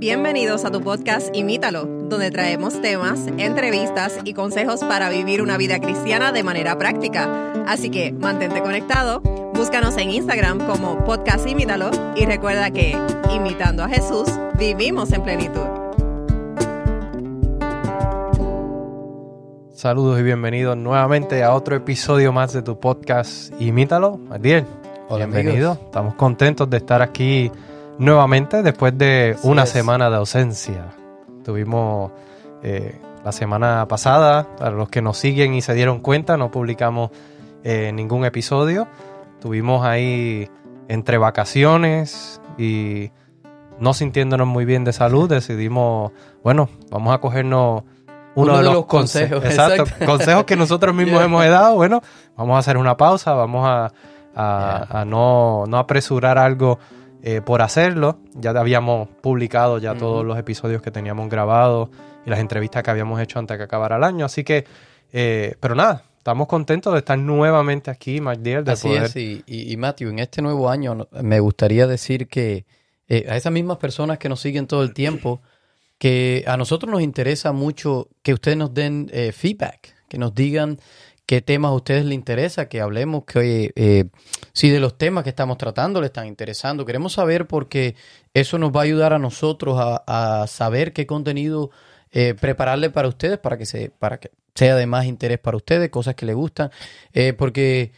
Bienvenidos a tu podcast Imítalo, donde traemos temas, entrevistas y consejos para vivir una vida cristiana de manera práctica. Así que mantente conectado, búscanos en Instagram como podcast Imítalo y recuerda que, imitando a Jesús, vivimos en plenitud. Saludos y bienvenidos nuevamente a otro episodio más de tu podcast Imítalo. Adiel, bienvenido. Estamos contentos de estar aquí nuevamente después de una semana de ausencia. Tuvimos eh, la semana pasada, para los que nos siguen y se dieron cuenta, no publicamos eh, ningún episodio. Tuvimos ahí entre vacaciones y no sintiéndonos muy bien de salud, decidimos, bueno, vamos a cogernos uno, de, los, consejos. Exacto, consejos que nosotros mismos hemos dado. Bueno, vamos a hacer una pausa, vamos a, no, no apresurar algo eh, por hacerlo. Ya habíamos publicado ya todos los episodios que teníamos grabados y las entrevistas que habíamos hecho antes de que acabara el año. Así que, eh, pero nada, estamos contentos de estar nuevamente aquí, Mike De Así es, y, y, Matthew, en este nuevo año me gustaría decir que eh, a esas mismas personas que nos siguen todo el tiempo, que a nosotros nos interesa mucho que ustedes nos den feedback, que nos digan qué temas a ustedes les interesa que hablemos, que eh, si de los temas que estamos tratando les están interesando. Queremos saber porque eso nos va a ayudar a nosotros a, saber qué contenido eh, prepararle para ustedes para que, se, para que sea de más interés para ustedes, cosas que les gustan, eh, porque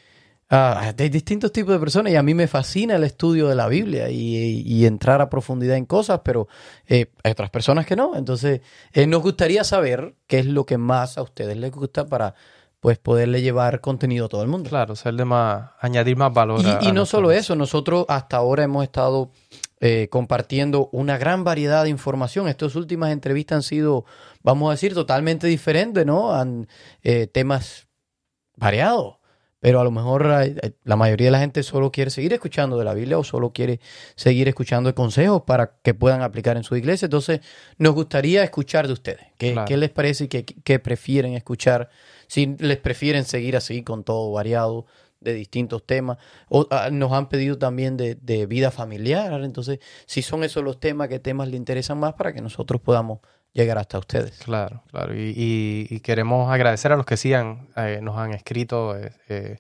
ah, hay distintos tipos de personas y a mí me fascina el estudio de la Biblia y, entrar a profundidad en cosas, pero hay otras personas que no. Entonces, nos gustaría saber qué es lo que más a ustedes les gusta para pues poderle llevar contenido a todo el mundo. Claro, ser de más, añadir más valor. Y, y no solo eso, nosotros hasta ahora hemos estado eh, compartiendo una gran variedad de información. Estas últimas entrevistas han sido, vamos a decir, totalmente diferentes, ¿no? Han eh, temas variados. Pero a lo mejor la mayoría de la gente solo quiere seguir escuchando de la Biblia o solo quiere seguir escuchando consejos para que puedan aplicar en su iglesia. Entonces, nos gustaría escuchar de ustedes. ¿Qué, ¿qué les parece y qué, qué prefieren escuchar si les prefieren seguir así con todo variado de distintos temas. O, ah, nos han pedido también de, vida familiar. Entonces, si son esos los temas, ¿qué temas les interesan más para que nosotros podamos llegar hasta ustedes? Claro, claro. Y, queremos agradecer a los que sí eh, nos han escrito. Eh,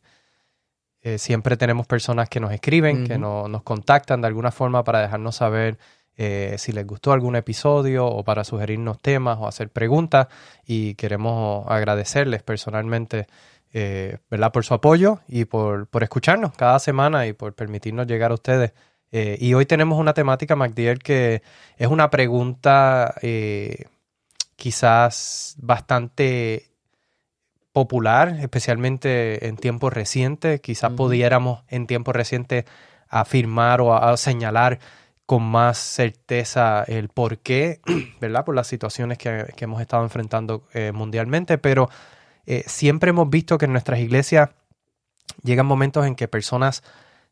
eh, siempre tenemos personas que nos escriben, que nos contactan de alguna forma para dejarnos saber eh, si les gustó algún episodio o para sugerirnos temas o hacer preguntas y queremos agradecerles personalmente eh, ¿verdad? por su apoyo y por, escucharnos cada semana y por permitirnos llegar a ustedes. Eh, y hoy tenemos una temática, MacDiel, que es una pregunta quizás bastante popular, especialmente en tiempos recientes. Quizás pudiéramos en tiempos recientes afirmar o a señalar con más certeza el por qué, ¿verdad? Por las situaciones que, hemos estado enfrentando eh, mundialmente, pero eh, siempre hemos visto que en nuestras iglesias llegan momentos en que personas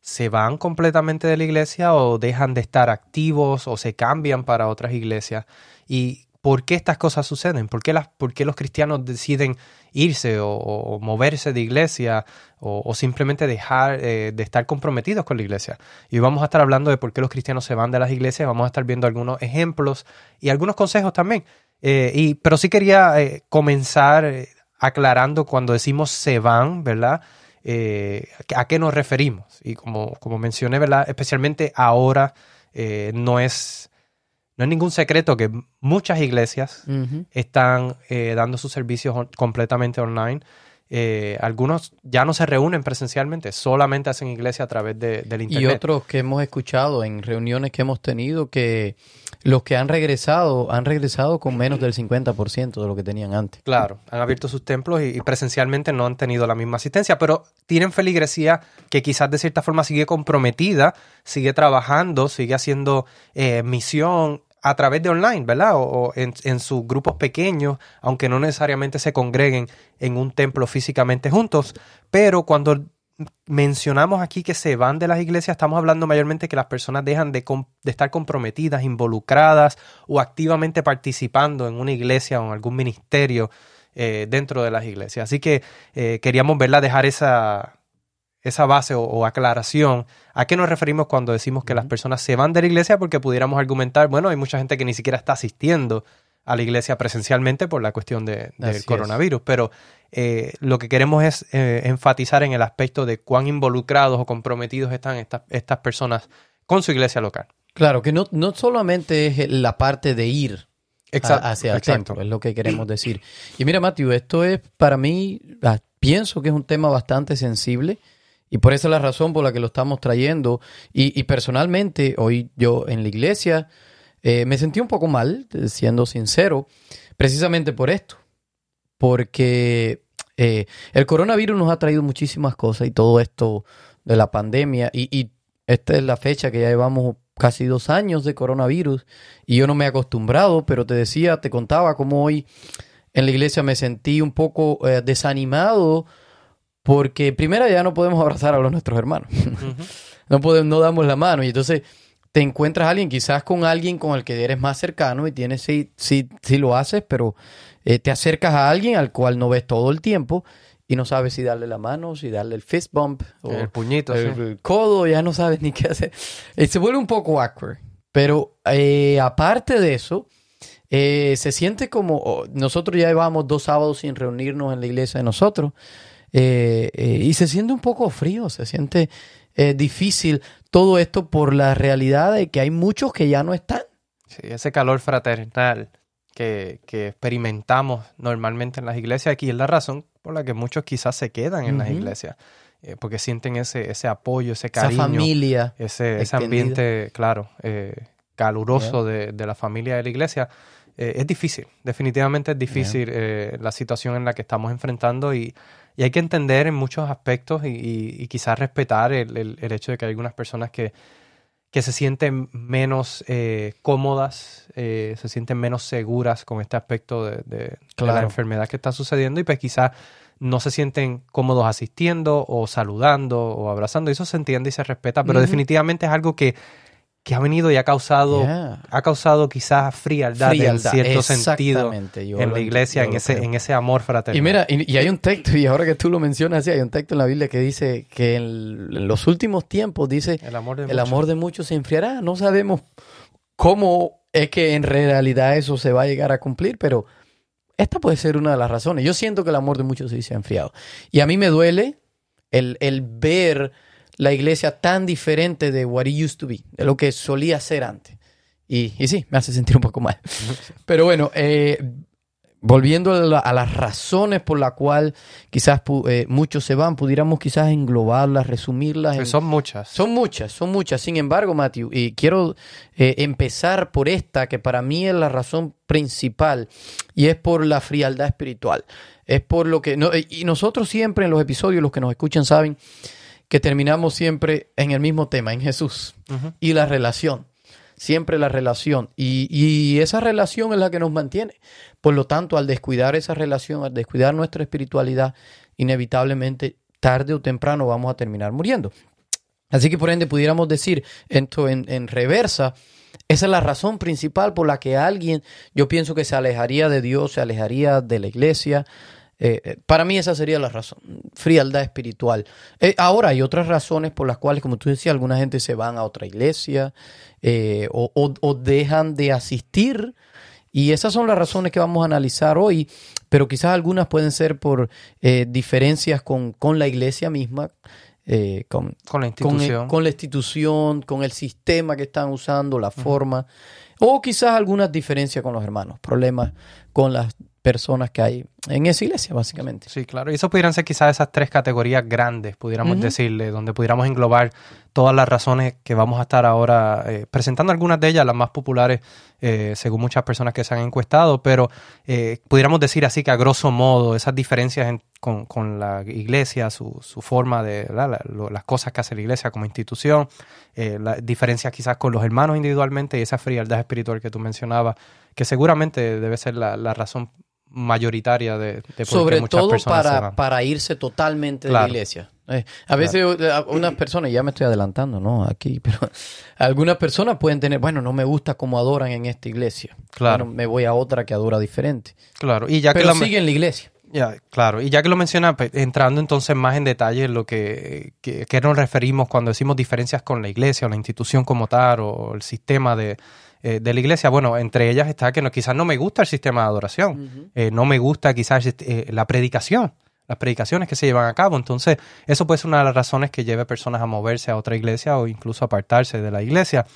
se van completamente de la iglesia o dejan de estar activos o se cambian para otras iglesias. Y ¿Por qué estas cosas suceden? ¿Por qué, las, los cristianos deciden irse o, moverse de iglesia o, simplemente dejar eh, de estar comprometidos con la iglesia? Y hoy vamos a estar hablando de por qué los cristianos se van de las iglesias, vamos a estar viendo algunos ejemplos y algunos consejos también. Eh, y, pero sí quería eh, comenzar aclarando cuando decimos se van, ¿verdad? ¿A qué nos referimos? Y como, como mencioné, ¿verdad? Especialmente ahora no es no es ningún secreto que muchas iglesias están eh, dando sus servicios completamente online. Eh, algunos ya no se reúnen presencialmente, solamente hacen iglesia a través de, del Internet. Y otros que hemos escuchado en reuniones que hemos tenido que los que han regresado han regresado con menos del 50% de lo que tenían antes. Claro, han abierto sus templos y, presencialmente no han tenido la misma asistencia, pero tienen feligresía que quizás de cierta forma sigue comprometida, sigue trabajando, sigue haciendo eh, misión a través de online, ¿verdad? O, en, sus grupos pequeños, aunque no necesariamente se congreguen en un templo físicamente juntos. Pero cuando mencionamos aquí que se van de las iglesias, estamos hablando mayormente que las personas dejan de, estar comprometidas, involucradas o activamente participando en una iglesia o en algún ministerio eh, dentro de las iglesias. Así que eh, queríamos verla dejar esa, esa base o, aclaración, ¿a qué nos referimos cuando decimos que las personas se van de la iglesia? Porque pudiéramos argumentar, bueno, hay mucha gente que ni siquiera está asistiendo a la iglesia presencialmente por la cuestión de, del coronavirus, pero eh, lo que queremos es eh, enfatizar en el aspecto de cuán involucrados o comprometidos están estas, estas personas con su iglesia local. Claro, que no, no solamente es la parte de ir hacia el templo, es lo que queremos decir. Y mira, Matthew, esto es para mí, ah, pienso que es un tema bastante sensible y por esa es la razón por la que lo estamos trayendo. Y, personalmente, hoy yo en la iglesia eh, me sentí un poco mal, siendo sincero, precisamente por esto. Porque eh, el coronavirus nos ha traído muchísimas cosas y todo esto de la pandemia. Y, y esta es la fecha que ya llevamos casi dos años de coronavirus y yo no me he acostumbrado, pero te decía, te contaba cómo hoy en la iglesia me sentí un poco eh, desanimado porque primero ya no podemos abrazar a los nuestros hermanos. no, podemos, no damos la mano. Y entonces te encuentras a alguien, quizás con alguien con el que eres más cercano y tienes, sí, sí, sí lo haces, pero eh, te acercas a alguien al cual no ves todo el tiempo y no sabes si darle la mano, si darle el fist bump o el puñito, el, codo, ya no sabes ni qué hacer. Eh, se vuelve un poco awkward. Pero eh, aparte de eso, se siente como oh, nosotros ya llevamos dos sábados sin reunirnos en la iglesia de nosotros. Eh, eh, y se siente un poco frío, se siente eh, difícil todo esto por la realidad de que hay muchos que ya no están. Sí, ese calor fraternal que, que experimentamos normalmente en las iglesias, aquí es la razón por la que muchos quizás se quedan en las iglesias. porque sienten ese, ese apoyo, ese cariño. Esa familia. Ese, ese ambiente, claro, caluroso de, de, la familia de la iglesia. es difícil, definitivamente es difícil la situación en la que estamos enfrentando y y hay que entender en muchos aspectos y, quizás respetar el, hecho de que hay algunas personas que, que se sienten menos eh, cómodas, eh, se sienten menos seguras con este aspecto de, la enfermedad que está sucediendo y pues quizás no se sienten cómodos asistiendo o saludando o abrazando. Eso se entiende y se respeta, pero definitivamente es algo que que ha venido y ha causado, ha causado quizás frialdad, en cierto sentido en la iglesia, en ese, en ese amor fraternal. Y mira, y, hay un texto, y ahora que tú lo mencionas, sí, hay un texto en la Biblia que dice que en, los últimos tiempos, dice, el amor de, el amor de muchos se enfriará. No sabemos cómo es que en realidad eso se va a llegar a cumplir, pero esta puede ser una de las razones. Yo siento que el amor de muchos sí se ha enfriado. Y a mí me duele el, el ver la iglesia tan diferente de what it used to be, de lo que solía ser antes. Y, y sí, me hace sentir un poco mal. Pero bueno, eh, volviendo a, las razones por las cuales quizás eh, muchos se van, pudiéramos quizás englobarlas, resumirlas. son muchas. Son muchas, son muchas. Sin embargo, Matthew, y quiero eh, empezar por esta, que para mí es la razón principal, y es por la frialdad espiritual. Es por lo que... y nosotros siempre en los episodios, los que nos escuchan saben, que terminamos siempre en el mismo tema, en Jesús y la relación. Siempre la relación. Y, esa relación es la que nos mantiene. Por lo tanto, al descuidar esa relación, al descuidar nuestra espiritualidad, inevitablemente, tarde o temprano, vamos a terminar muriendo. Así que, por ende, pudiéramos decir esto en, en reversa. Esa es la razón principal por la que alguien, yo pienso que se alejaría de Dios, se alejaría de la iglesia, eh, eh, para mí esa sería la razón, frialdad espiritual. Eh, ahora hay otras razones por las cuales, como tú decías, alguna gente se van a otra iglesia o, dejan de asistir. Y esas son las razones que vamos a analizar hoy, pero quizás algunas pueden ser por diferencias con, la iglesia misma, con, con, la institución. Con, la institución, con el sistema que están usando, la forma, o quizás algunas diferencias con los hermanos, problemas con las personas que hay en esa iglesia, básicamente. Sí, claro. Y eso pudieran ser quizás esas tres categorías grandes, pudiéramos decirle, donde pudiéramos englobar todas las razones que vamos a estar ahora eh, presentando algunas de ellas, las más populares, eh, según muchas personas que se han encuestado, pero eh, pudiéramos decir así que a grosso modo esas diferencias con, la iglesia, su, su forma de las cosas que hace la iglesia como institución, las diferencias quizás con los hermanos individualmente y esa frialdad espiritual que tú mencionabas, que seguramente debe ser la, la razón mayoritaria de, de Sobre muchas todo para, para irse totalmente de la iglesia. Eh, a veces unas personas, ya me estoy adelantando, ¿no? Aquí, pero algunas personas pueden tener, bueno, no me gusta cómo adoran en esta iglesia. Claro. me voy a otra que adora diferente. Claro. Y ya pero que siguen la iglesia. Ya, claro. Y ya que lo menciona, pues, entrando entonces más en detalle en lo que, que, que nos referimos cuando decimos diferencias con la iglesia o la institución como tal o el sistema de, eh, de la iglesia, bueno, entre ellas está que no, quizás no me gusta el sistema de adoración, eh, no me gusta quizás eh, la predicación, las predicaciones que se llevan a cabo. Entonces, eso puede ser una de las razones que lleve a personas a moverse a otra iglesia o incluso apartarse de la iglesia.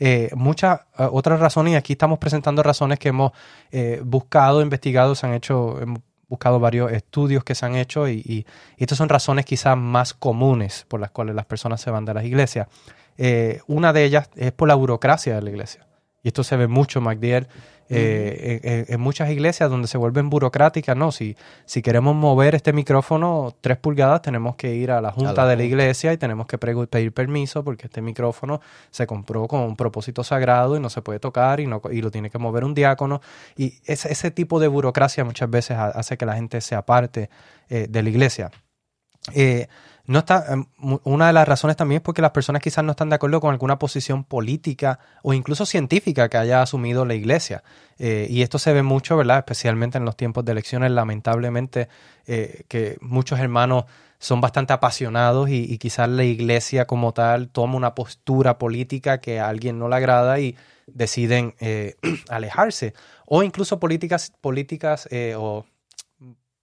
Eh, muchas otras razones, y aquí estamos presentando razones que hemos eh, buscado, investigado, se han hecho, hemos buscado varios estudios que se han hecho y, y- y estas son razones quizás más comunes por las cuales las personas se van de las iglesias. Eh, una de ellas es por la burocracia de la iglesia. Y esto se ve mucho, MacDiel, eh, en, en- en muchas iglesias donde se vuelven burocráticas, ¿no? Si, si queremos mover este micrófono tres pulgadas, tenemos que ir a la junta la de la iglesia y tenemos que pedir permiso porque este micrófono se compró con un propósito sagrado y no se puede tocar y, no, y lo tiene que mover un diácono. Y ese, ese tipo de burocracia muchas veces ha- hace que la gente se aparte eh, de la iglesia. Eh, no está, em, una de las razones también es porque las personas quizás no están de acuerdo con alguna posición política o incluso científica que haya asumido la iglesia. Eh, y esto se ve mucho, ¿verdad? Especialmente en los tiempos de elecciones, lamentablemente, eh, que muchos hermanos son bastante apasionados y, y quizás la iglesia como tal toma una postura política que a alguien no le agrada y deciden eh, alejarse. O incluso políticas, políticas eh, o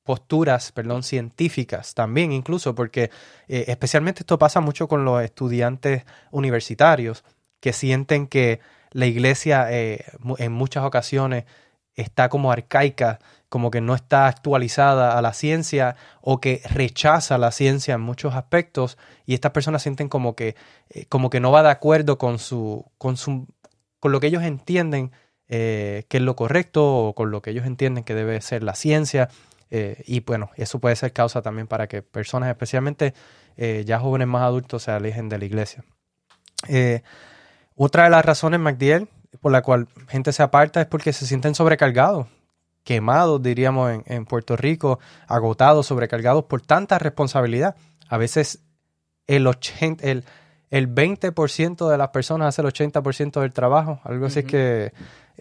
posturas, perdón, científicas también incluso, porque eh, especialmente esto pasa mucho con los estudiantes universitarios que sienten que la iglesia eh, en muchas ocasiones está como arcaica, como que no está actualizada a la ciencia o que rechaza la ciencia en muchos aspectos y estas personas sienten como que, eh, como que no va de acuerdo con su, con su, con lo que ellos entienden eh, que es lo correcto o con lo que ellos entienden que debe ser la ciencia. Eh, y bueno, eso puede ser causa también para que personas, especialmente eh, ya jóvenes más adultos, se alejen de la iglesia. Eh, otra de las razones, MacDiel, por la cual gente se aparta es porque se sienten sobrecargados, quemados, diríamos, en, en Puerto Rico, agotados, sobrecargados por tanta responsabilidad. A veces el, 80, el, el 20% de las personas hace el 80% del trabajo, algo así es Ujú. que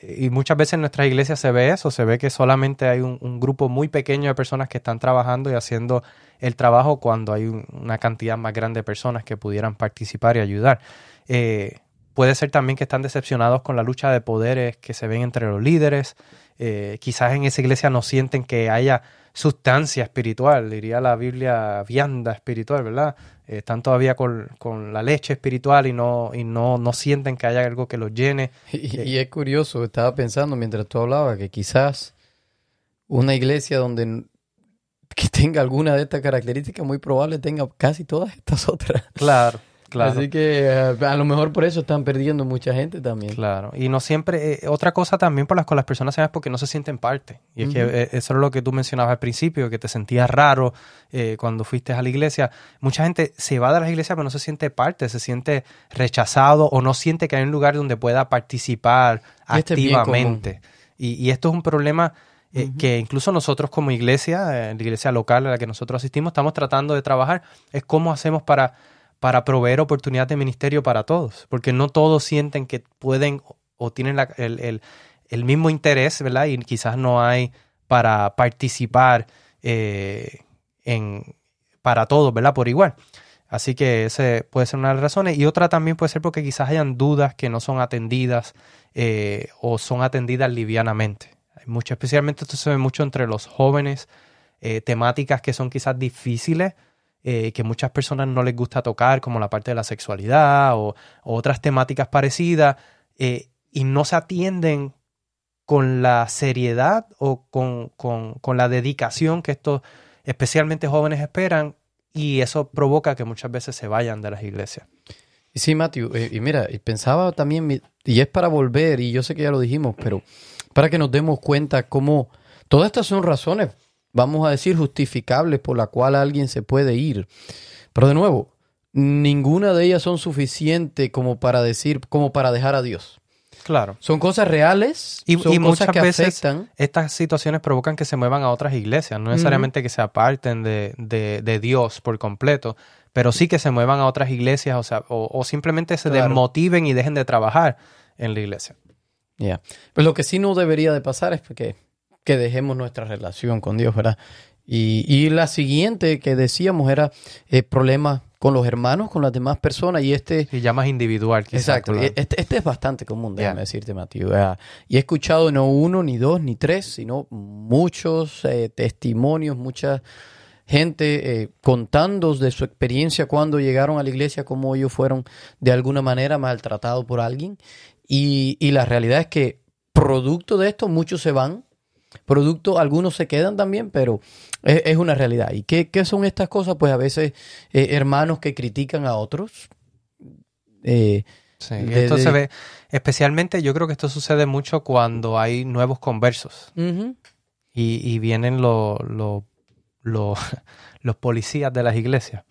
y muchas veces en nuestras iglesias se ve eso, se ve que solamente hay un, grupo muy pequeño de personas que están trabajando y haciendo el trabajo cuando hay un- una cantidad más grande de personas que pudieran participar y ayudar. Eh, puede ser también que están decepcionados con la lucha de poderes que se ven entre los líderes. Eh, quizás en esa iglesia no sienten que haya sustancia espiritual, diría la Biblia, vianda espiritual, ¿verdad? Eh, están todavía con, con la leche espiritual y no, y no, no sienten que haya algo que los llene. Y, y es curioso, estaba pensando mientras tú hablabas que quizás una iglesia donde que tenga alguna de estas características muy probable tenga casi todas estas otras. Claro, claro. Así que eh, a lo mejor por eso están perdiendo mucha gente también. Claro, y no siempre, eh, otra cosa también por las cuales las personas se van es porque no se sienten parte. Y es que eh, eso es lo que tú mencionabas al principio, que te sentías raro eh, cuando fuiste a la iglesia. Mucha gente se va de las iglesias pero no se siente parte, se siente rechazado o no siente que hay un lugar donde pueda participar Y este activamente. Y, y esto es un problema eh, que incluso nosotros como iglesia, eh, la iglesia local a la que nosotros asistimos, estamos tratando de trabajar, es cómo hacemos para para proveer oportunidades de ministerio para todos, porque no todos sienten que pueden o- tienen el, el- mismo interés, ¿verdad? Y quizás no hay para participar eh, en, para todos, ¿verdad? Por igual. Así que ese puede ser una de las razones. Y otra también puede ser porque quizás hayan dudas que no son atendidas eh, o son atendidas livianamente. Mucho, especialmente esto se ve mucho entre los jóvenes, eh, temáticas que son quizás difíciles, eh, que muchas personas no les gusta tocar, como la parte de la sexualidad o, otras temáticas parecidas, eh, y no se atienden con la seriedad o con, con- con la dedicación que estos, especialmente jóvenes, esperan, y eso provoca que muchas veces se vayan de las iglesias. Sí, Matthew, eh, y mira, pensaba también, y es para volver, y yo sé que ya lo dijimos, pero para que nos demos cuenta cómo todas estas son razones, vamos a decir, justificables por la cual alguien se puede ir. Pero de nuevo, ninguna de ellas son suficientes como para decir, como para dejar a Dios. Claro. Son cosas reales, Y, son y cosas muchas que veces afectan. estas situaciones provocan que se muevan a otras iglesias, no necesariamente que se aparten de, de- de Dios por completo, pero sí que se muevan a otras iglesias o, sea, o, o simplemente se Claro. desmotiven y dejen de trabajar en la iglesia. Ya. Pues lo que sí no debería de pasar es que, que dejemos nuestra relación con Dios, ¿verdad? Y, y la siguiente que decíamos era eh, problemas con los hermanos, con las demás personas. Y este, Y ya más individual. quizás, Exacto. Este, este es bastante común, déjame Yeah. decirte, Mateo. Y he escuchado no uno, ni dos, ni tres, sino muchos eh, testimonios, mucha gente eh, contando de su experiencia cuando llegaron a la iglesia, cómo ellos fueron de alguna manera maltratados por alguien. Y, y la realidad es que producto de esto muchos se van, producto algunos se quedan también, pero es, es una realidad. ¿Y qué, qué son estas cosas? Pues a veces eh, hermanos que critican a otros. Eh, Sí, de- esto de- se ve, especialmente yo creo que esto sucede mucho cuando hay nuevos conversos y, y vienen los- los policías de las iglesias.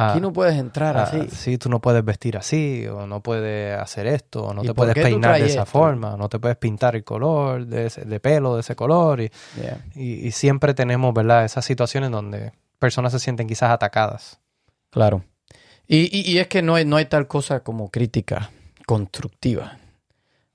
Aquí Ah, no puedes entrar ah, así. sí, tú no puedes vestir así, o no puedes hacer esto, o no ¿Y te puedes peinar de esa esto? forma, no te puedes pintar el color de, ese- de pelo de ese color. Y, Yeah. y- y siempre tenemos, ¿verdad?, esas situaciones donde personas se sienten quizás atacadas. Claro. Y, y- y es que no hay, no hay tal cosa como crítica constructiva.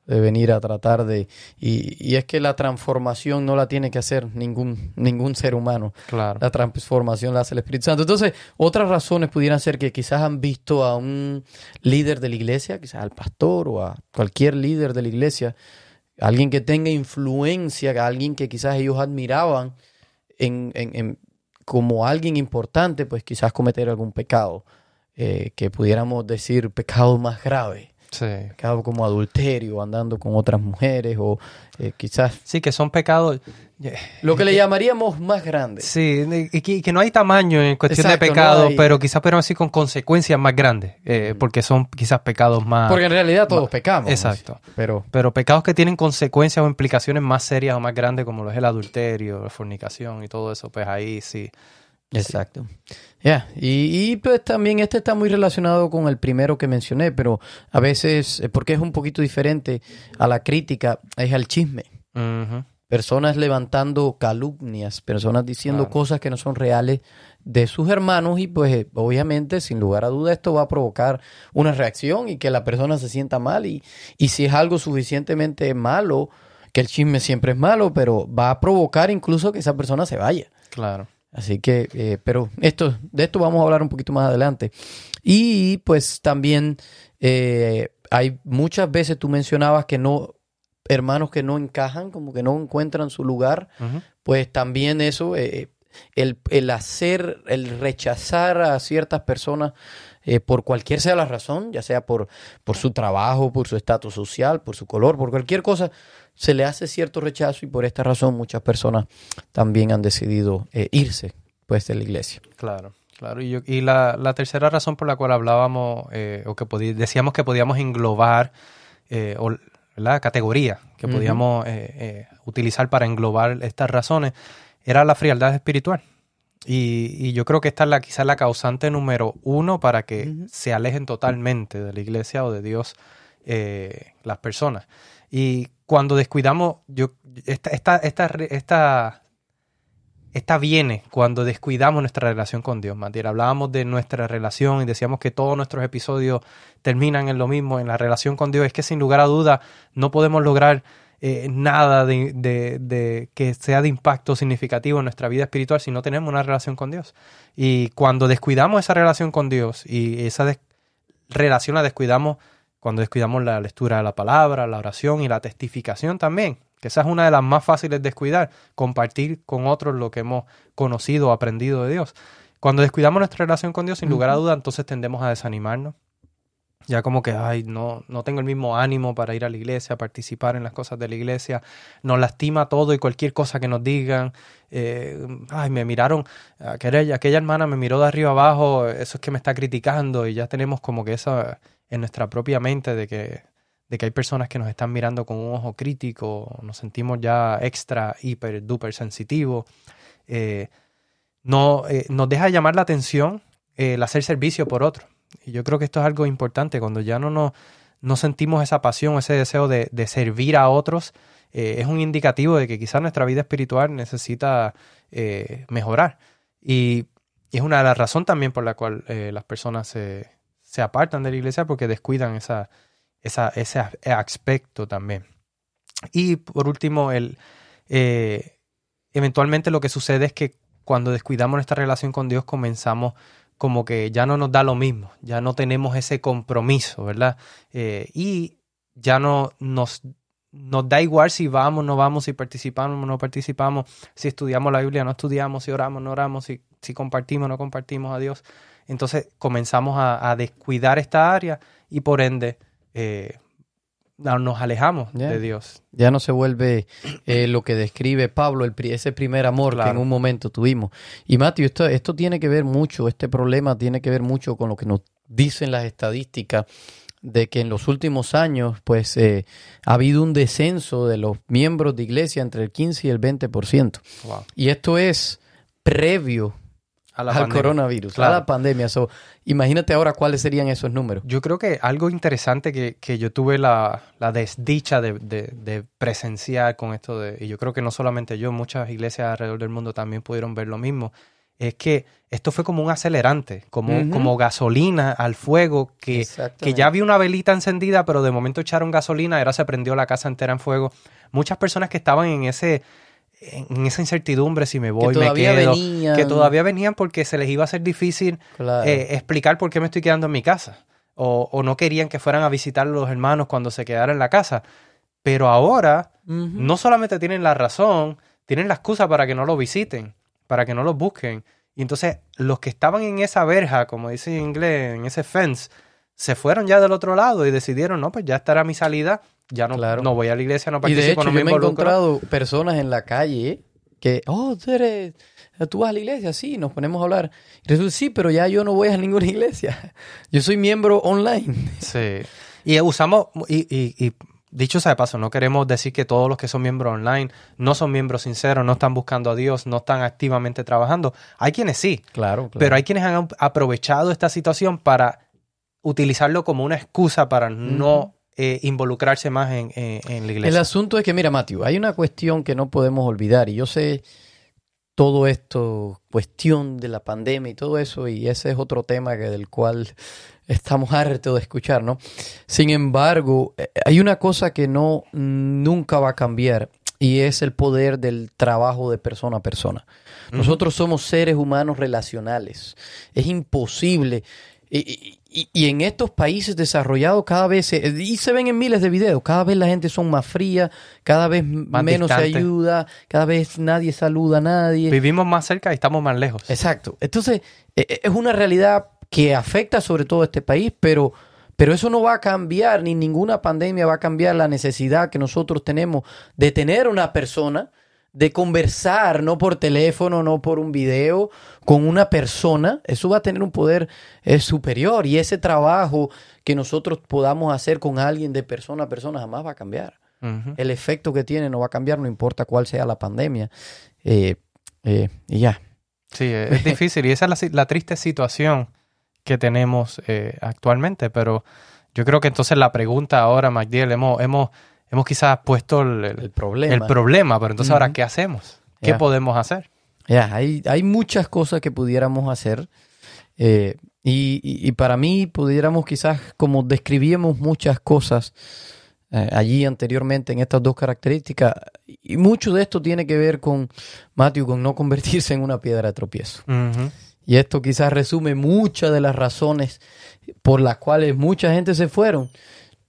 De venir a tratar de... Y, y es que la transformación no la tiene que hacer ningún, ningún ser humano. Claro. La transformación la hace el Espíritu Santo. Entonces, otras razones pudieran ser que quizás han visto a un líder de la iglesia, quizás al pastor o a cualquier líder de la iglesia, alguien que tenga influencia, alguien que quizás ellos admiraban en, en- en- como alguien importante, pues quizás cometer algún pecado, eh, que pudiéramos decir pecado más grave, Sí. pecado como adulterio, andando con otras mujeres o eh, quizás Sí, que son pecados. lo que le llamaríamos más grande. Sí, y que, no hay tamaño en cuestión Exacto, de pecado, pero quizás podemos decir con consecuencias más grandes, eh, porque son quizás pecados más... Porque en realidad todos pecamos. Exacto. Pero Pero pecados que tienen consecuencias o implicaciones más serias o más grandes, como lo es el adulterio, la fornicación y todo eso, pues ahí sí. Exacto. Ya, y, y, pues también este está muy relacionado con el primero que mencioné, pero a veces, eh, porque es un poquito diferente a la crítica, es al chisme. Personas levantando calumnias, personas diciendo Claro. cosas que no son reales de sus hermanos y pues eh, obviamente, sin lugar a duda, esto va a provocar una reacción y que la persona se sienta mal y, y si es algo suficientemente malo, que el chisme siempre es malo, pero va a provocar incluso que esa persona se vaya. Claro. Así que, eh, pero esto, de esto vamos a hablar un poquito más adelante. Y pues también eh, hay muchas veces tú mencionabas que no, hermanos que no encajan, como que no encuentran su lugar, pues también eso, eh, el, el hacer, el rechazar a ciertas personas eh, por cualquier sea la razón, ya sea por, por su trabajo, por su estatus social, por su color, por cualquier cosa, se le hace cierto rechazo y por esta razón muchas personas también han decidido eh, irse pues de la iglesia. Claro, claro. Y, yo- y la, la tercera razón por la cual hablábamos, eh, o que decíamos que podíamos englobar, eh, o la categoría que podíamos eh, utilizar para englobar estas razones, era la frialdad espiritual. Y, y yo creo que esta es la, quizás la causante número uno para que se alejen totalmente de la iglesia o de Dios las personas. Y cuando descuidamos, yo, esta, esta, esta, esta, esta viene cuando descuidamos nuestra relación con Dios. Matier, hablábamos de nuestra relación y decíamos que todos nuestros episodios terminan en lo mismo, en la relación con Dios. Es que sin lugar a duda no podemos lograr eh, nada de, que sea de impacto significativo en nuestra vida espiritual si no tenemos una relación con Dios. Y cuando descuidamos esa relación con Dios y esa relación la descuidamos cuando descuidamos la lectura de la palabra, la oración y la testificación también, que esa es una de las más fáciles de descuidar, compartir con otros lo que hemos conocido o aprendido de Dios. Cuando descuidamos nuestra relación con Dios, sin lugar a duda, entonces tendemos a desanimarnos. Ya como que, ay, no, no tengo el mismo ánimo para ir a la iglesia, participar en las cosas de la iglesia. Nos lastima todo y cualquier cosa que nos digan. Eh, ay, me miraron, aquella, aquella hermana me miró de arriba abajo, eso es que me está criticando y ya tenemos como que eso en nuestra propia mente de que, de que hay personas que nos están mirando con un ojo crítico, nos sentimos ya extra, hiper, duper sensitivos. Eh, no, eh, nos deja llamar la atención el hacer servicio por otro. Y yo creo que esto es algo importante, cuando ya no nos no sentimos esa pasión, ese deseo de, de servir a otros, eh, es un indicativo de que quizás nuestra vida espiritual necesita mejorar. Y, y es una de las razones también por la cual las personas se, se apartan de la iglesia porque descuidan esa, ese as- aspecto también. Y por último, el, eh, eventualmente lo que sucede es que cuando descuidamos nuestra relación con Dios comenzamos como que ya no nos da lo mismo, ya no tenemos ese compromiso, ¿verdad? Eh, y ya no nos, nos da igual si vamos, no vamos, si participamos, no participamos, si estudiamos la Biblia, no estudiamos, si oramos, no oramos, si, si compartimos, no compartimos a Dios. Entonces comenzamos a, descuidar esta área y por ende eh, nos alejamos de Dios. Ya no se vuelve eh, lo que describe Pablo, el, ese primer amor que en un momento tuvimos. Y Matthew, esto, esto tiene que ver mucho, este problema tiene que ver mucho con lo que nos dicen las estadísticas de que en los últimos años pues eh, ha habido un descenso de los miembros de iglesia entre el 15 y el 20%. Y esto es previo al coronavirus, a la pandemia. imagínate ahora cuáles serían esos números. Yo creo que algo interesante que, yo tuve la, desdicha de, presenciar con esto, de, y yo creo que no solamente yo, muchas iglesias alrededor del mundo también pudieron ver lo mismo, es que esto fue como un acelerante, como, como gasolina al fuego, que, que ya había una velita encendida, pero de momento echaron gasolina, ahora se prendió la casa entera en fuego. Muchas personas que estaban en ese en esa incertidumbre si me voy, me quedo, que todavía venían porque se les iba a ser difícil eh, explicar por qué me estoy quedando en mi casa. O, no querían que fueran a visitar a los hermanos cuando se quedaran en la casa. Pero ahora no solamente tienen la razón, tienen la excusa para que no lo visiten, para que no los busquen. Y entonces los que estaban en esa verja, como dice en inglés, en ese fence, se fueron ya del otro lado y decidieron, no, pues ya estará mi salida ya no, no voy a la iglesia, no participo, y de hecho, no me, yo me he encontrado personas en la calle que, oh, tú eres, tú vas a la iglesia, sí, nos ponemos a hablar. Y resulta, sí, pero ya yo no voy a ninguna iglesia. Yo soy miembro online. Sí. Y usamos, y, y, dicho sea de paso, no queremos decir que todos los que son miembros online no son miembros sinceros, no están buscando a Dios, no están activamente trabajando. Hay quienes sí. Claro, claro. Pero hay quienes han aprovechado esta situación para utilizarlo como una excusa para no eh, involucrarse más en, la iglesia. El asunto es que, mira, Matthew, hay una cuestión que no podemos olvidar, y yo sé todo esto, cuestión de la pandemia y todo eso, y ese es otro tema que, del cual estamos hartos de escuchar, ¿no? Sin embargo, eh, hay una cosa que no nunca va a cambiar, y es el poder del trabajo de persona a persona. Nosotros somos seres humanos relacionales. Es imposible. Y, y, en estos países desarrollados cada vez, se, y se ven en miles de videos, cada vez la gente son más fría, cada vez menos se ayuda, cada vez nadie saluda a nadie. Vivimos más cerca y estamos más lejos. Exacto. Entonces, e, e, es una realidad que afecta sobre todo a este país, pero, pero eso no va a cambiar, ni ninguna pandemia va a cambiar la necesidad que nosotros tenemos de tener una persona de conversar, no por teléfono, no por un video, con una persona, eso va a tener un poder eh, superior y ese trabajo que nosotros podamos hacer con alguien de persona a persona jamás va a cambiar. El efecto que tiene no va a cambiar, no importa cuál sea la pandemia. Eh, eh, y ya. Sí, es difícil y esa es la, triste situación que tenemos actualmente, pero yo creo que entonces la pregunta ahora, MacDiel, hemos... hemos hemos quizás puesto el, problema. el problema, pero entonces ahora, ¿qué hacemos? ¿Qué podemos hacer? Ya, hay, hay muchas cosas que pudiéramos hacer. Eh, y, para mí pudiéramos quizás, como describíamos muchas cosas eh, allí anteriormente en estas dos características, y mucho de esto tiene que ver con, Matthew, con no convertirse en una piedra de tropiezo. Y esto quizás resume muchas de las razones por las cuales mucha gente se fueron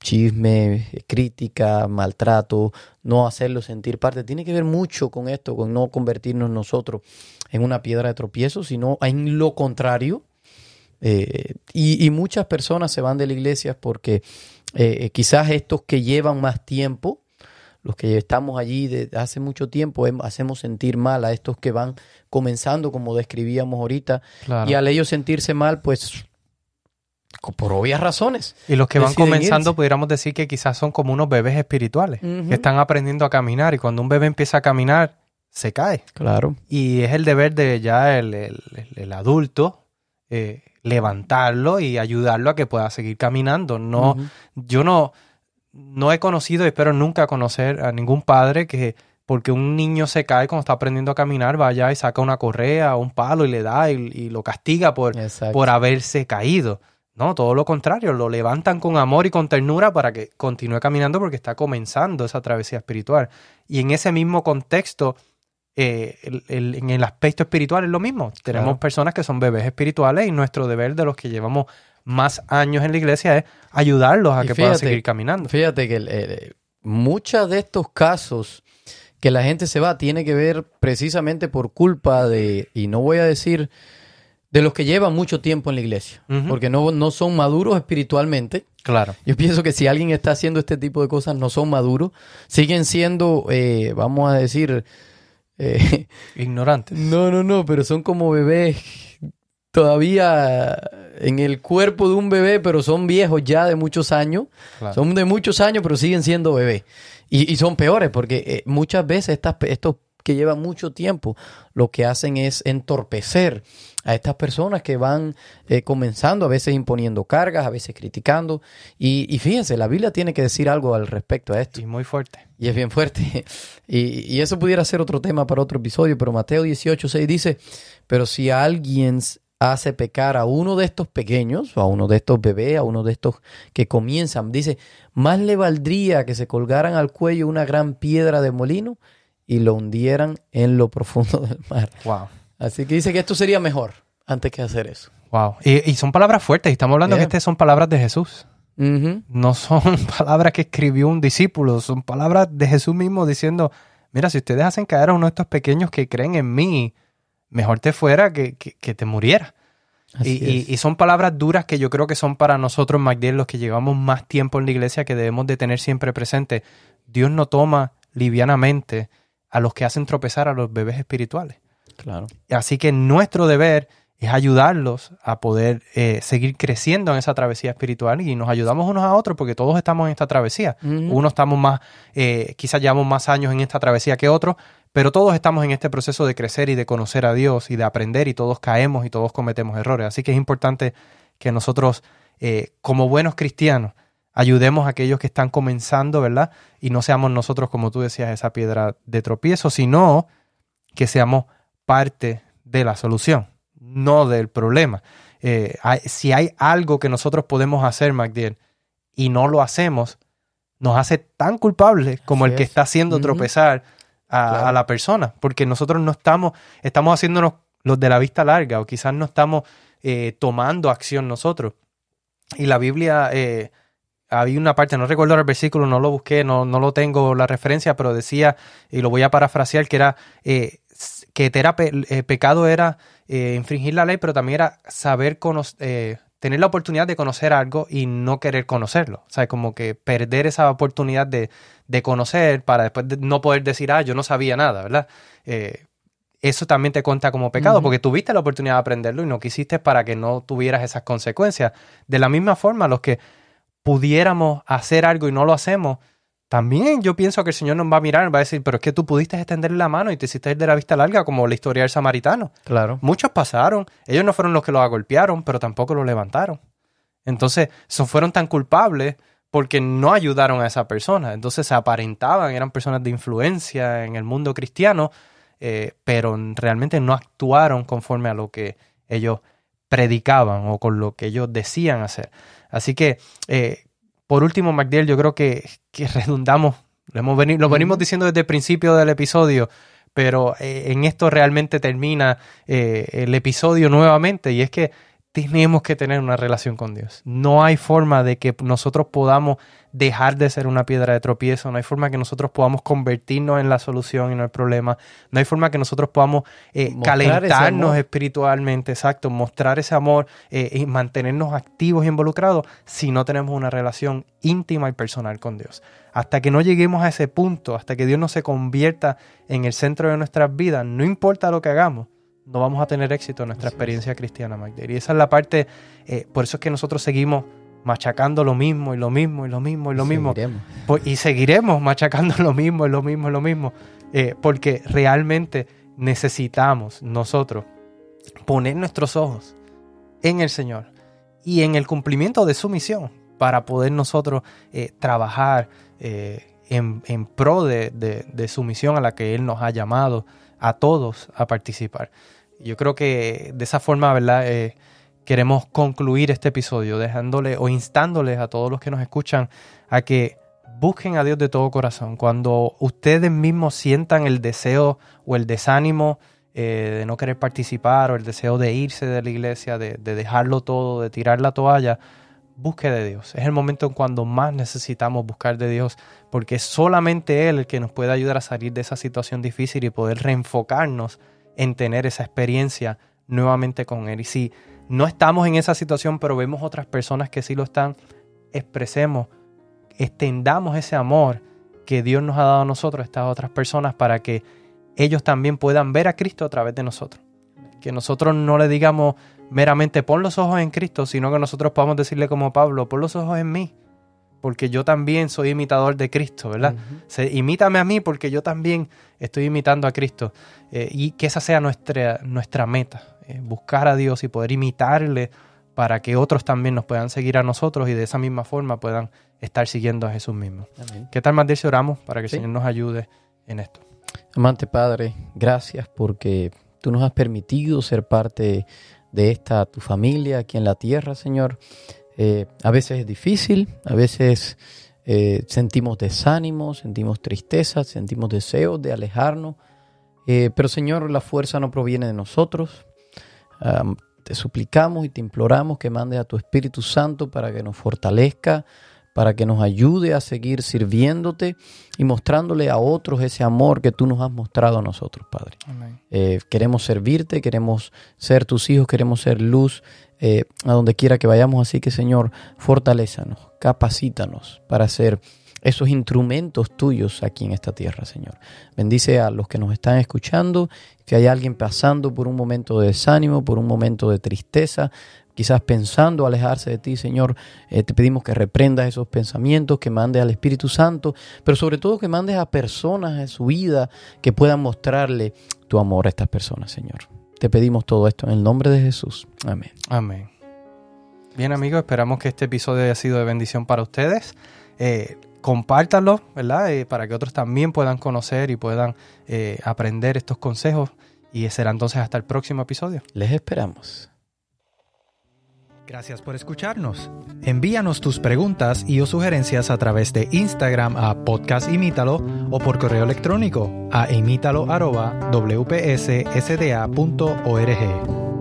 chisme, crítica, maltrato, no hacerlo sentir parte. Tiene que ver mucho con esto, con no convertirnos nosotros en una piedra de tropiezo, sino en lo contrario. Eh, y, muchas personas se van de la iglesia porque eh, quizás estos que llevan más tiempo, los que estamos allí desde hace mucho tiempo, hacemos sentir mal a estos que van comenzando, como describíamos ahorita, y al ellos sentirse mal, pues por obvias razones. Y los que van comenzando, pudiéramos decir que quizás son como unos bebés espirituales, que están aprendiendo a caminar y cuando un bebé empieza a caminar, se cae. Claro. Y es el deber de ya el, adulto eh, levantarlo y ayudarlo a que pueda seguir caminando. No, yo no, no he conocido y espero nunca conocer a ningún padre que porque un niño se cae cuando está aprendiendo a caminar, vaya y saca una correa o un palo y le da y, lo castiga por, por haberse caído. No, todo lo contrario, lo levantan con amor y con ternura para que continúe caminando porque está comenzando esa travesía espiritual. Y en ese mismo contexto, eh, el- el- en el aspecto espiritual es lo mismo. Tenemos Claro. personas que son bebés espirituales y nuestro deber de los que llevamos más años en la iglesia es ayudarlos a Y que puedan seguir caminando. Fíjate que el- el- muchos de estos casos que la gente se va tiene que ver precisamente por culpa de, y no voy a decir de los que llevan mucho tiempo en la iglesia, porque no, no son maduros espiritualmente. Claro. Yo pienso que si alguien está haciendo este tipo de cosas, no son maduros, siguen siendo, eh, vamos a decir, eh, Ignorantes. no, no, no, pero son como bebés todavía en el cuerpo de un bebé, pero son viejos ya de muchos años. Claro. Son de muchos años, pero siguen siendo bebés. Y, y son peores porque eh, muchas veces estas, estos que llevan mucho tiempo lo que hacen es entorpecer a estas personas que van eh, comenzando, a veces imponiendo cargas, a veces criticando. Y, y fíjense, la Biblia tiene que decir algo al respecto a esto. Y muy fuerte. Y es bien fuerte. Y, y eso pudiera ser otro tema para otro episodio, pero Mateo 18, 6 dice, pero si alguien hace pecar a uno de estos pequeños, o a uno de estos bebés, a uno de estos que comienzan, dice, más le valdría que se colgaran al cuello una gran piedra de molino y lo hundieran en lo profundo del mar. Wow. Así que dice que esto sería mejor antes que hacer eso. Wow. Y, y son palabras fuertes. Y estamos hablando Yeah. que estas son palabras de Jesús. No son palabras que escribió un discípulo. Son palabras de Jesús mismo diciendo, mira, si ustedes hacen caer a uno de estos pequeños que creen en mí, mejor te fuera que, que, que te muriera. Y son palabras duras que yo creo que son para nosotros, Magdiel, los que llevamos más tiempo en la iglesia, que debemos de tener siempre presente. Dios no toma livianamente a los que hacen tropezar a los bebés espirituales. Claro. Así que nuestro deber es ayudarlos a poder eh, seguir creciendo en esa travesía espiritual y nos ayudamos unos a otros porque todos estamos en esta travesía. Unos estamos más, eh, quizás llevamos más años en esta travesía que otros, pero todos estamos en este proceso de crecer y de conocer a Dios y de aprender y todos caemos y todos cometemos errores. Así que es importante que nosotros, eh, como buenos cristianos, ayudemos a aquellos que están comenzando, ¿verdad? Y no seamos nosotros, como tú decías, esa piedra de tropiezo, sino que seamos parte de la solución, no del problema. Eh, hay- si hay algo que nosotros podemos hacer, MacDiel, y no lo hacemos, nos hace tan culpables como Así el que es. está haciendo tropezar a, Claro. a la persona, porque nosotros no estamos, estamos haciéndonos los de la vista larga o quizás no estamos eh, tomando acción nosotros. Y la Biblia, eh, había una parte, no recuerdo el versículo, no lo busqué, no, no lo tengo la referencia, pero decía, y lo voy a parafrasear, que era eh, que era pe- eh, pecado era eh, infringir la ley, pero también era saber conocer, tener la oportunidad de conocer algo y no querer conocerlo. O sea, como que perder esa oportunidad de, de conocer para después de no poder decir, ah, yo no sabía nada, ¿verdad? Eh, eso también te cuenta como pecado, porque tuviste la oportunidad de aprenderlo y no quisiste para que no tuvieras esas consecuencias. De la misma forma, los que pudiéramos hacer algo y no lo hacemos, también yo pienso que el Señor nos va a mirar y va a decir, pero es que tú pudiste extenderle la mano y te hiciste ir de la vista larga, como la historia del samaritano. Claro. Muchos pasaron, ellos no fueron los que los golpearon, pero tampoco los levantaron. Entonces, so- fueron tan culpables porque no ayudaron a esa persona. Entonces se aparentaban, eran personas de influencia en el mundo cristiano, eh, pero realmente no actuaron conforme a lo que ellos predicaban o con lo que ellos decían hacer. Así que, eh, por último, MacDiel, yo creo que, que redundamos, lo, hemos veni- lo venimos diciendo desde el principio del episodio, pero eh, en esto realmente termina eh, el episodio nuevamente. Y es que tenemos que tener una relación con Dios. No hay forma de que nosotros podamos dejar de ser una piedra de tropiezo, no hay forma que nosotros podamos convertirnos en la solución y no el problema, no hay forma que nosotros podamos eh, calentarnos espiritualmente, exacto, mostrar ese amor eh, y mantenernos activos y involucrados si no tenemos una relación íntima y personal con Dios. Hasta que no lleguemos a ese punto, hasta que Dios no se convierta en el centro de nuestras vidas, no importa lo que hagamos, no vamos a tener éxito en nuestra experiencia cristiana, Magdiel. Y esa es la parte, eh, por eso es que nosotros seguimos machacando lo mismo y lo mismo y lo mismo y lo mismo. Seguiremos. Pues, y seguiremos machacando lo mismo y lo mismo y lo mismo. eh, porque realmente necesitamos nosotros poner nuestros ojos en el Señor y en el cumplimiento de su misión para poder nosotros eh, trabajar en, en pro de, de- de su misión a la que Él nos ha llamado a todos a participar. Yo creo que de esa forma, ¿verdad? Eh, queremos concluir este episodio dejándole o instándoles a todos los que nos escuchan a que busquen a Dios de todo corazón. Cuando ustedes mismos sientan el deseo o el desánimo eh, de no querer participar o el deseo de irse de la iglesia, de, de, dejarlo todo, de tirar la toalla, busque de Dios. Es el momento en cuando más necesitamos buscar de Dios, porque es solamente Él el que nos puede ayudar a salir de esa situación difícil y poder reenfocarnos en tener esa experiencia nuevamente con Él. Y si no estamos en esa situación, pero vemos otras personas que sí lo están, expresemos, extendamos ese amor que Dios nos ha dado a nosotros, a estas otras personas, para que ellos también puedan ver a Cristo a través de nosotros. Que nosotros no le digamos meramente pon los ojos en Cristo, sino que nosotros podamos decirle como Pablo, pon los ojos en mí, porque yo también soy imitador de Cristo, ¿verdad? Se, imítame a mí porque yo también estoy imitando a Cristo. Eh, y que esa sea nuestra, nuestra meta, eh, buscar a Dios y poder imitarle para que otros también nos puedan seguir a nosotros y de esa misma forma puedan estar siguiendo a Jesús mismo. Amén. ¿Qué tal, más si oramos para que el Señor nos ayude en esto? Amante Padre, gracias porque tú nos has permitido ser parte de esta tu familia aquí en la tierra, Señor. Eh, a veces es difícil, a veces eh, sentimos desánimo, sentimos tristeza, sentimos deseos de alejarnos, eh, pero Señor, la fuerza no proviene de nosotros. te suplicamos y te imploramos que mandes a tu Espíritu Santo para que nos fortalezca, para que nos ayude a seguir sirviéndote y mostrándole a otros ese amor que tú nos has mostrado a nosotros, Padre. Eh, queremos servirte, queremos ser tus hijos, queremos ser luz eh, a donde quiera que vayamos. Así que, Señor, fortalézanos, capacítanos para ser esos instrumentos tuyos aquí en esta tierra, Señor. Bendice a los que nos están escuchando. Si hay alguien pasando por un momento de desánimo, por un momento de tristeza, quizás pensando alejarse de ti, Señor, eh, te pedimos que reprendas esos pensamientos, que mandes al Espíritu Santo, pero sobre todo que mandes a personas en su vida que puedan mostrarle tu amor a estas personas, Señor. Te pedimos todo esto en el nombre de Jesús. Amén. Amén. Bien amigos, esperamos que este episodio haya sido de bendición para ustedes. Eh, compártanlo, ¿verdad? Eh, para que otros también puedan conocer y puedan aprender estos consejos. Y será entonces hasta el próximo episodio. Les esperamos. Gracias por escucharnos. Envíanos tus preguntas y o sugerencias a través de Instagram a podcastimítalo o por correo electrónico a imítalo.wpssda.org.